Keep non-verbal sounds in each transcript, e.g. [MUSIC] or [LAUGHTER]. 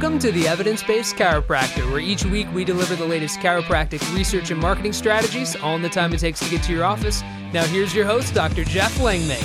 Welcome to the Evidence Based Chiropractor, where each week we deliver the latest chiropractic research and marketing strategies, all in the time it takes to get to your office. Now, here's your host, Dr. Jeff Langmaid.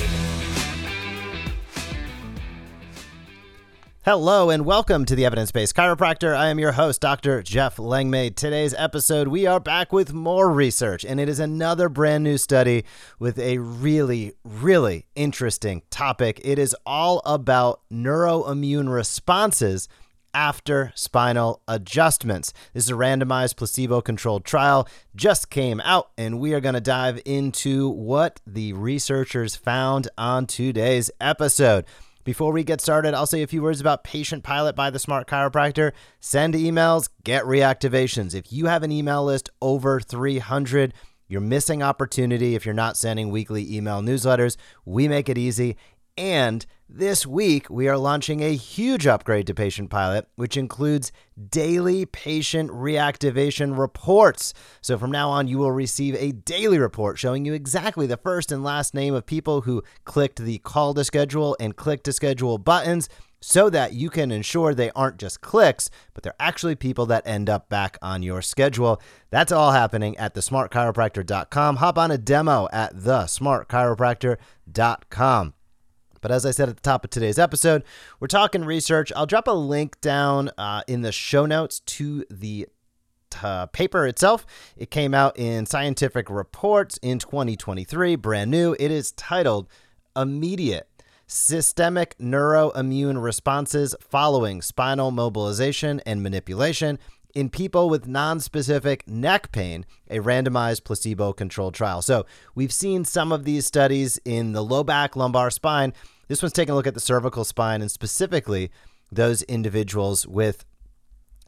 Hello and welcome to the Evidence Based Chiropractor. I am your host, Dr. Jeff Langmaid. Today's episode, we are back with more research, and it is another brand new study with a really, really interesting topic. It is all about neuroimmune responses after spinal adjustments. This is a randomized placebo controlled trial, just came out, and we are going to dive into what the researchers found on today's episode. Before we get started, I'll say a few words about Patient Pilot by the Smart Chiropractor. Send emails, get reactivations. If you have an email list over 300, you're missing opportunity if you're not sending weekly email newsletters. We make it easy. And this week, we are launching a huge upgrade to Patient Pilot, which includes daily patient reactivation reports. So from now on, you will receive a daily report showing you exactly the first and last name of people who clicked the call to schedule and click to schedule buttons so that you can ensure they aren't just clicks, but they're actually people that end up back on your schedule. That's all happening at thesmartchiropractor.com. Hop on a demo at thesmartchiropractor.com. But as I said at the top of today's episode, we're talking research. I'll drop a link down uh, in the show notes to the uh, paper itself. It came out in Scientific Reports in 2023, brand new. It is titled Immediate Systemic Neuroimmune Responses Following Spinal Mobilization and Manipulation in people with non-specific neck pain, a randomized placebo-controlled trial. So, we've seen some of these studies in the low back, lumbar spine, this one's taking a look at the cervical spine and specifically those individuals with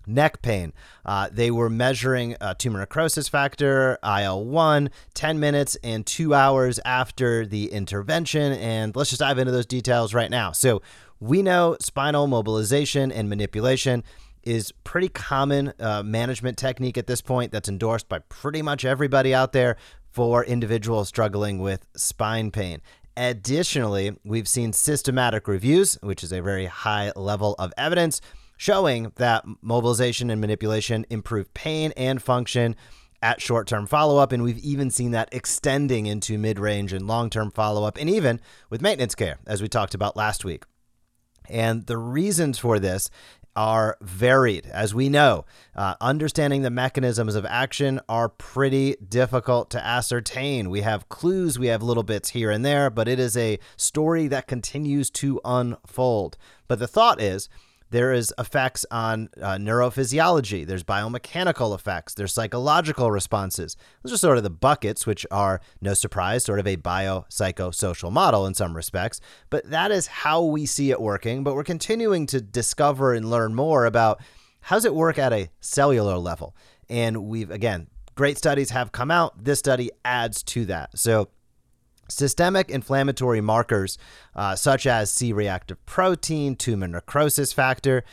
neck pain. Uh, they were measuring uh, tumor necrosis factor, IL 1, 10 minutes and two hours after the intervention. And let's just dive into those details right now. So, we know spinal mobilization and manipulation is pretty common uh, management technique at this point that's endorsed by pretty much everybody out there for individuals struggling with spine pain. Additionally, we've seen systematic reviews, which is a very high level of evidence, showing that mobilization and manipulation improve pain and function at short term follow up. And we've even seen that extending into mid range and long term follow up, and even with maintenance care, as we talked about last week. And the reasons for this are varied. As we know, uh, understanding the mechanisms of action are pretty difficult to ascertain. We have clues, we have little bits here and there, but it is a story that continues to unfold. But the thought is, there is effects on uh, neurophysiology. There's biomechanical effects. There's psychological responses. Those are sort of the buckets which are no surprise sort of a biopsychosocial model in some respects. But that is how we see it working. But we're continuing to discover and learn more about how does it work at a cellular level. And we've again great studies have come out. This study adds to that. So Systemic inflammatory markers, uh, such as C reactive protein, tumor necrosis factor,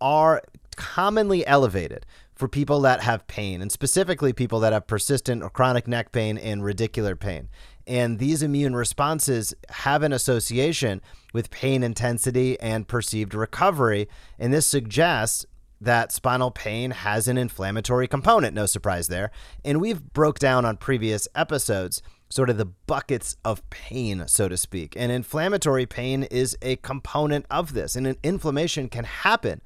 are commonly elevated for people that have pain, and specifically people that have persistent or chronic neck pain and radicular pain. And these immune responses have an association with pain intensity and perceived recovery. And this suggests that spinal pain has an inflammatory component, no surprise there. And we've broke down on previous episodes sort of the buckets of pain, so to speak. And inflammatory pain is a component of this. And an inflammation can happen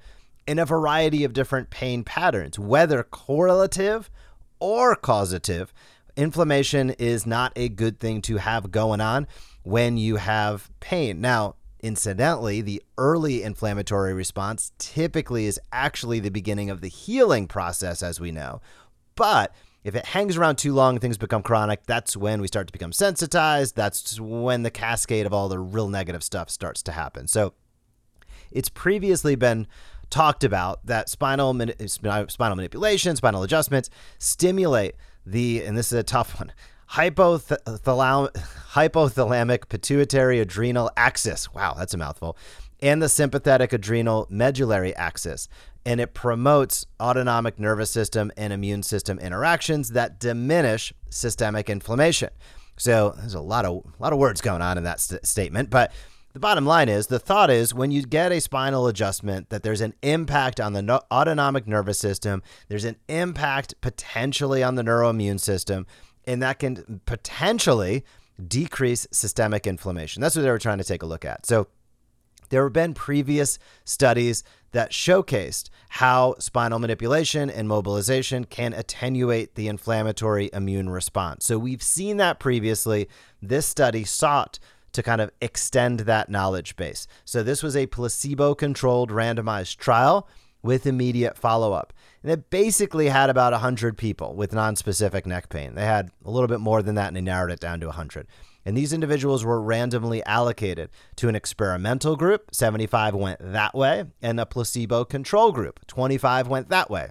in a variety of different pain patterns, whether correlative or causative. Inflammation is not a good thing to have going on when you have pain. Now, incidentally, the early inflammatory response typically is actually the beginning of the healing process, as we know. But if it hangs around too long, things become chronic. That's when we start to become sensitized. That's when the cascade of all the real negative stuff starts to happen. So it's previously been talked about that spinal spinal manipulation, spinal adjustments stimulate the and this is a tough one. Hypothalamic, hypothalamic pituitary adrenal axis. Wow, that's a mouthful. And the sympathetic adrenal medullary axis and it promotes autonomic nervous system and immune system interactions that diminish systemic inflammation. So there's a lot of a lot of words going on in that st- statement, but the bottom line is the thought is when you get a spinal adjustment that there's an impact on the no- autonomic nervous system, there's an impact potentially on the neuroimmune system, and that can potentially decrease systemic inflammation. That's what they were trying to take a look at. So there have been previous studies that showcased how spinal manipulation and mobilization can attenuate the inflammatory immune response. So we've seen that previously. This study sought to kind of extend that knowledge base. So this was a placebo controlled randomized trial with immediate follow up. And it basically had about 100 people with non-specific neck pain. They had a little bit more than that and they narrowed it down to 100. And these individuals were randomly allocated to an experimental group, 75 went that way, and a placebo control group, 25 went that way.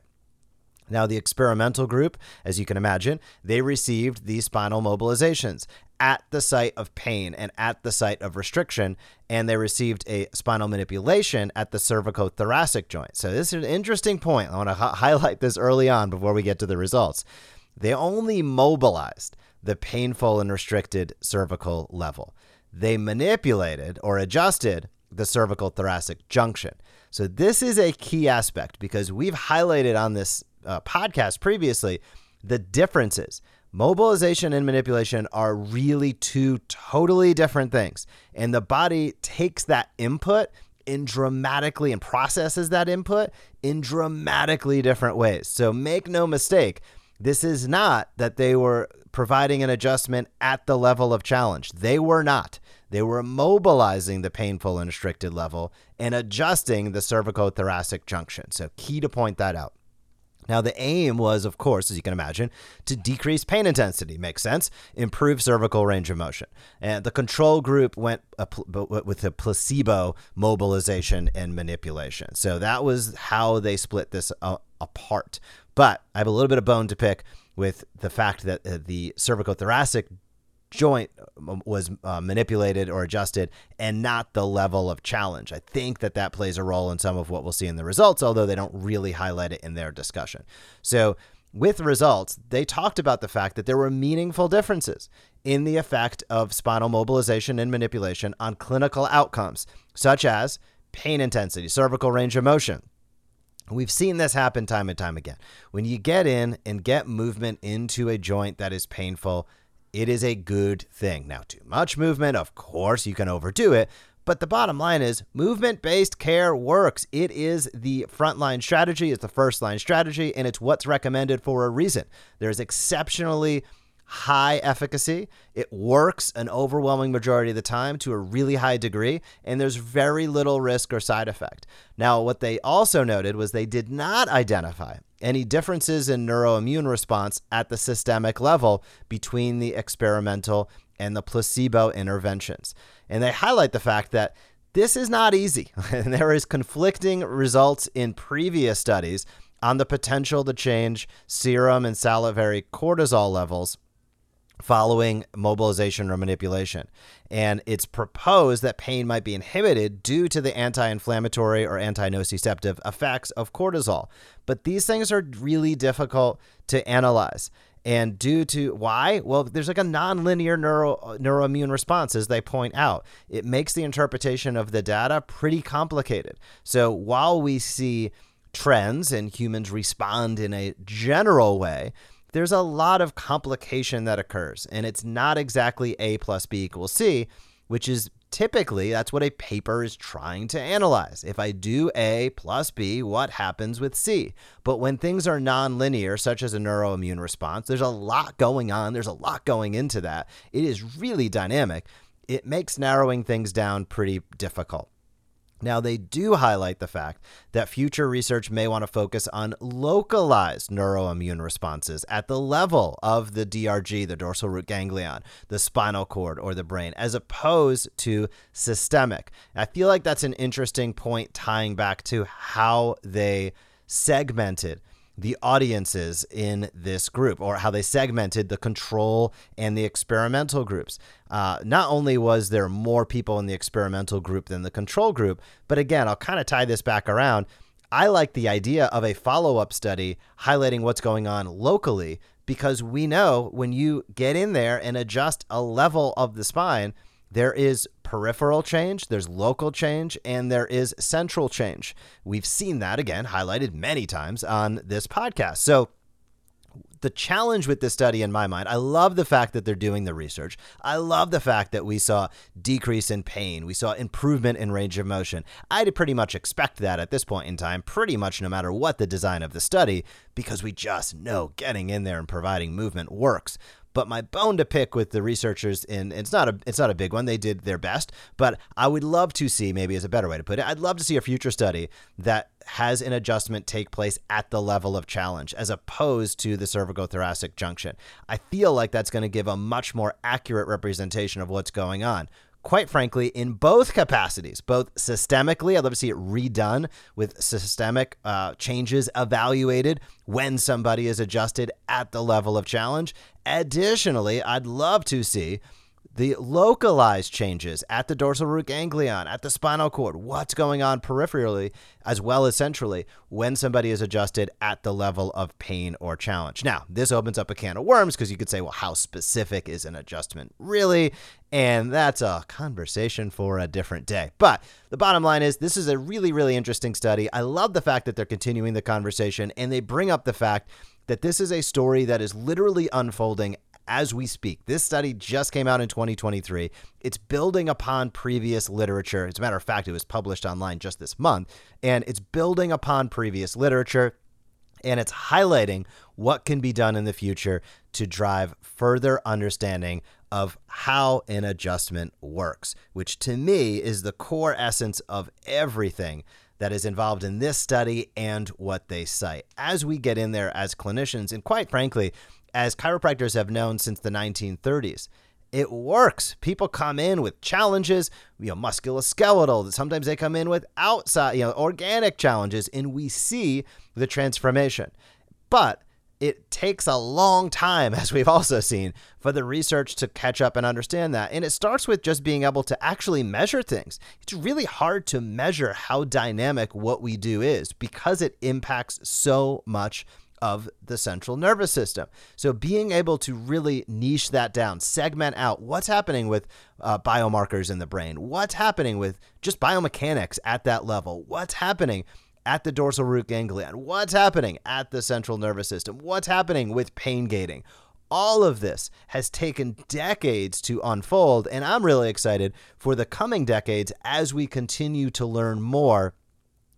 Now, the experimental group, as you can imagine, they received these spinal mobilizations at the site of pain and at the site of restriction, and they received a spinal manipulation at the cervicothoracic joint. So, this is an interesting point. I want to h- highlight this early on before we get to the results. They only mobilized the painful and restricted cervical level, they manipulated or adjusted the cervical thoracic junction. So, this is a key aspect because we've highlighted on this uh, podcast previously the differences. Mobilization and manipulation are really two totally different things. And the body takes that input in dramatically and processes that input in dramatically different ways. So make no mistake, this is not that they were providing an adjustment at the level of challenge. They were not. They were mobilizing the painful and restricted level and adjusting the cervicothoracic junction. So, key to point that out. Now, the aim was, of course, as you can imagine, to decrease pain intensity. Makes sense. Improve cervical range of motion. And the control group went a, with a placebo mobilization and manipulation. So that was how they split this uh, apart. But I have a little bit of bone to pick with the fact that uh, the cervicothoracic joint um, was uh, manipulated or adjusted and not the level of challenge. I think that that plays a role in some of what we'll see in the results, although they don't really highlight it in their discussion. So, with results, they talked about the fact that there were meaningful differences in the effect of spinal mobilization and manipulation on clinical outcomes, such as pain intensity, cervical range of motion. We've seen this happen time and time again. When you get in and get movement into a joint that is painful, it is a good thing. Now, too much movement, of course, you can overdo it. But the bottom line is movement based care works. It is the frontline strategy, it's the first line strategy, and it's what's recommended for a reason. There's exceptionally high efficacy. It works an overwhelming majority of the time to a really high degree, and there's very little risk or side effect. Now, what they also noted was they did not identify any differences in neuroimmune response at the systemic level between the experimental and the placebo interventions. And they highlight the fact that this is not easy. [LAUGHS] and there is conflicting results in previous studies on the potential to change serum and salivary cortisol levels following mobilization or manipulation. And it's proposed that pain might be inhibited due to the anti inflammatory or anti nociceptive effects of cortisol. But these things are really difficult to analyze. And due to why? Well, there's like a nonlinear neuro, neuroimmune response, as they point out. It makes the interpretation of the data pretty complicated. So while we see trends and humans respond in a general way, there's a lot of complication that occurs, and it's not exactly A plus B equals C, which is typically that's what a paper is trying to analyze. If I do A plus B, what happens with C? But when things are nonlinear, such as a neuroimmune response, there's a lot going on, there's a lot going into that. It is really dynamic. It makes narrowing things down pretty difficult. Now, they do highlight the fact that future research may want to focus on localized neuroimmune responses at the level of the DRG, the dorsal root ganglion, the spinal cord, or the brain, as opposed to systemic. I feel like that's an interesting point tying back to how they segmented the audiences in this group or how they segmented the control and the experimental groups. Uh, not only was there more people in the experimental group than the control group, but again, I'll kind of tie this back around. I like the idea of a follow up study highlighting what's going on locally because we know when you get in there and adjust a level of the spine, There is peripheral change, there's local change, and there is central change. We've seen that again highlighted many times on this podcast. So, the challenge with this study in my mind, I love the fact that they're doing the research. I love the fact that we saw decrease in pain. We saw improvement in range of motion. I'd pretty much expect that at this point in time, pretty much no matter what the design of the study, because we just know getting in there and providing movement works. But my bone to pick with the researchers in it's not a it's not a big one. They did their best, but I would love to see maybe is a better way to put it. I'd love to see a future study that has an adjustment take place at the level of challenge as opposed to the cervical thoracic junction. I feel like that's going to give a much more accurate representation of what's going on quite frankly, in both capacities, both systemically, I'd love to see it redone with systemic uh, changes evaluated when somebody is adjusted at the level of challenge. Additionally, I'd love to see the localized changes at the dorsal root ganglion, at the spinal cord, what's going on peripherally as well as centrally when somebody is adjusted at the level of pain or challenge. Now, this opens up a can of worms because you could say, well, how specific is an adjustment really? And that's a conversation for a different day. But the bottom line is, this is a really, really interesting study. I love the fact that they're continuing the conversation and they bring up the fact that this is a story that is literally unfolding as we speak. This study just came out in 2023. It's building upon previous literature. As a matter of fact, it was published online just this month, and it's building upon previous literature and it's highlighting what can be done in the future to drive further understanding of how an adjustment works, which to me is the core essence of everything that is involved in this study and what they cite. As we get in there as clinicians, and quite frankly, as chiropractors have known since the 1930s. It works. People come in with challenges, you know, musculoskeletal. Sometimes they come in with outside, you know, organic challenges, and we see the transformation. But it takes a long time, [LAUGHS] as we've also seen, for the research to catch up and understand that. And it starts with just being able to actually measure things. It's really hard to measure how dynamic what we do is because it impacts so much of the central nervous system. So being able to really niche that down, segment out what's happening with uh, biomarkers in the brain, what's happening with just biomechanics at that level, what's happening at the dorsal root ganglion, what's happening at the central nervous system, what's happening with pain gating. All of this has taken decades to unfold, and I'm really excited for the coming decades as we continue to learn more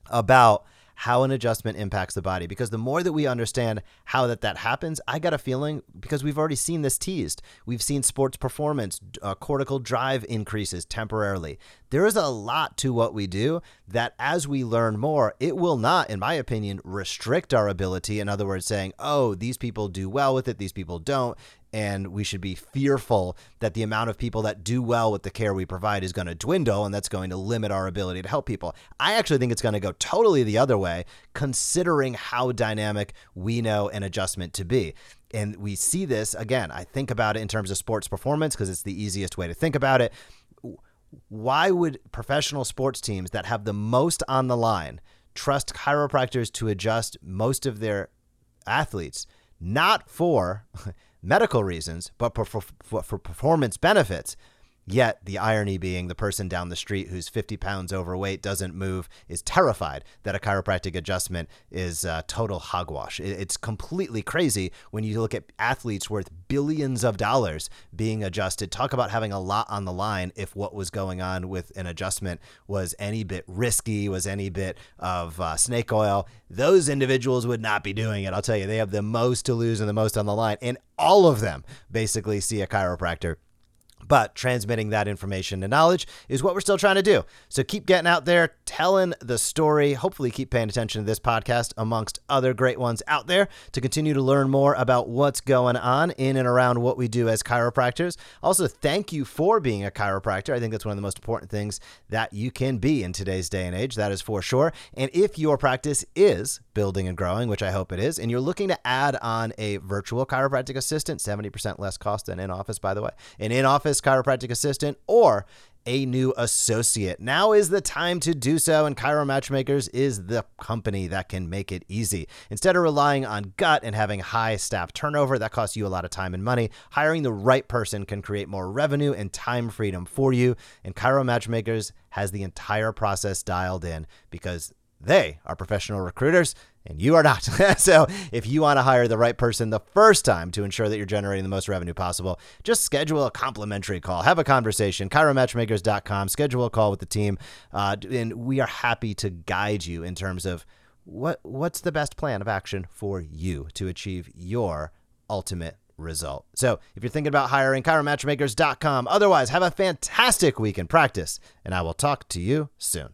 about how an adjustment impacts the body. Because the more that we understand how that that happens i got a feeling because we've already seen this teased. We've seen sports performance uh, cortical drive increases temporarily. There is a lot to what we do that as we learn more it will not in my opinion restrict our ability. In other words saying oh these people do well with it these people don't and we should be fearful that the amount of people that do well with the care we provide is going to dwindle and that's going to limit our ability to help people. I actually think it's going to go totally the other way, considering how dynamic we know an adjustment to be. And we see this again, I think about it in terms of sports performance because it's the easiest way to think about it. Why would professional sports teams that have the most on the line trust chiropractors to adjust most of their athletes? Not for [LAUGHS] medical reasons, but for, for, for performance benefits. Yet the irony being the person down the street who's 50 pounds overweight doesn't move is terrified that a chiropractic adjustment is uh, total hogwash. It's completely crazy when you look at athletes worth billions of dollars being adjusted. Talk about having a lot on the line if what was going on with an adjustment was any bit risky, was any bit of uh, snake oil. Those individuals would not be doing it. I'll tell you, they have the most to lose and the most on the line. And all of them basically see a chiropractor but transmitting that information and knowledge is what we're still trying to do. So keep getting out there, telling the story. Hopefully, keep paying attention to this podcast amongst other great ones out there to continue to learn more about what's going on in and around what we do as chiropractors. Also, thank you for being a chiropractor. I think that's one of the most important things that you can be in today's day and age. That is for sure. And if your practice is building and growing, which I hope it is, and you're looking to add on a virtual chiropractic assistant, 70% less cost than in office, by the way, an in office chiropractic assistant or a new associate. Now is the time to do so, and Chiro Matchmakers is the company that can make it easy. Instead of relying on gut and having high staff turnover, that costs you a lot of time and money, hiring the right person can create more revenue and time freedom for you. And Chiro Matchmakers has the entire process dialed in because they are professional recruiters and you are not. [LAUGHS] so, if you want to hire the right person the first time to ensure that you're generating the most revenue possible, just schedule a complimentary call. Have a conversation. ChiroMatchmakers.com. Schedule a call with the team, uh, and we are happy to guide you in terms of what what's the best plan of action for you to achieve your ultimate result. So, if you're thinking about hiring, ChiroMatchmakers.com. Otherwise, have a fantastic week in practice, and I will talk to you soon.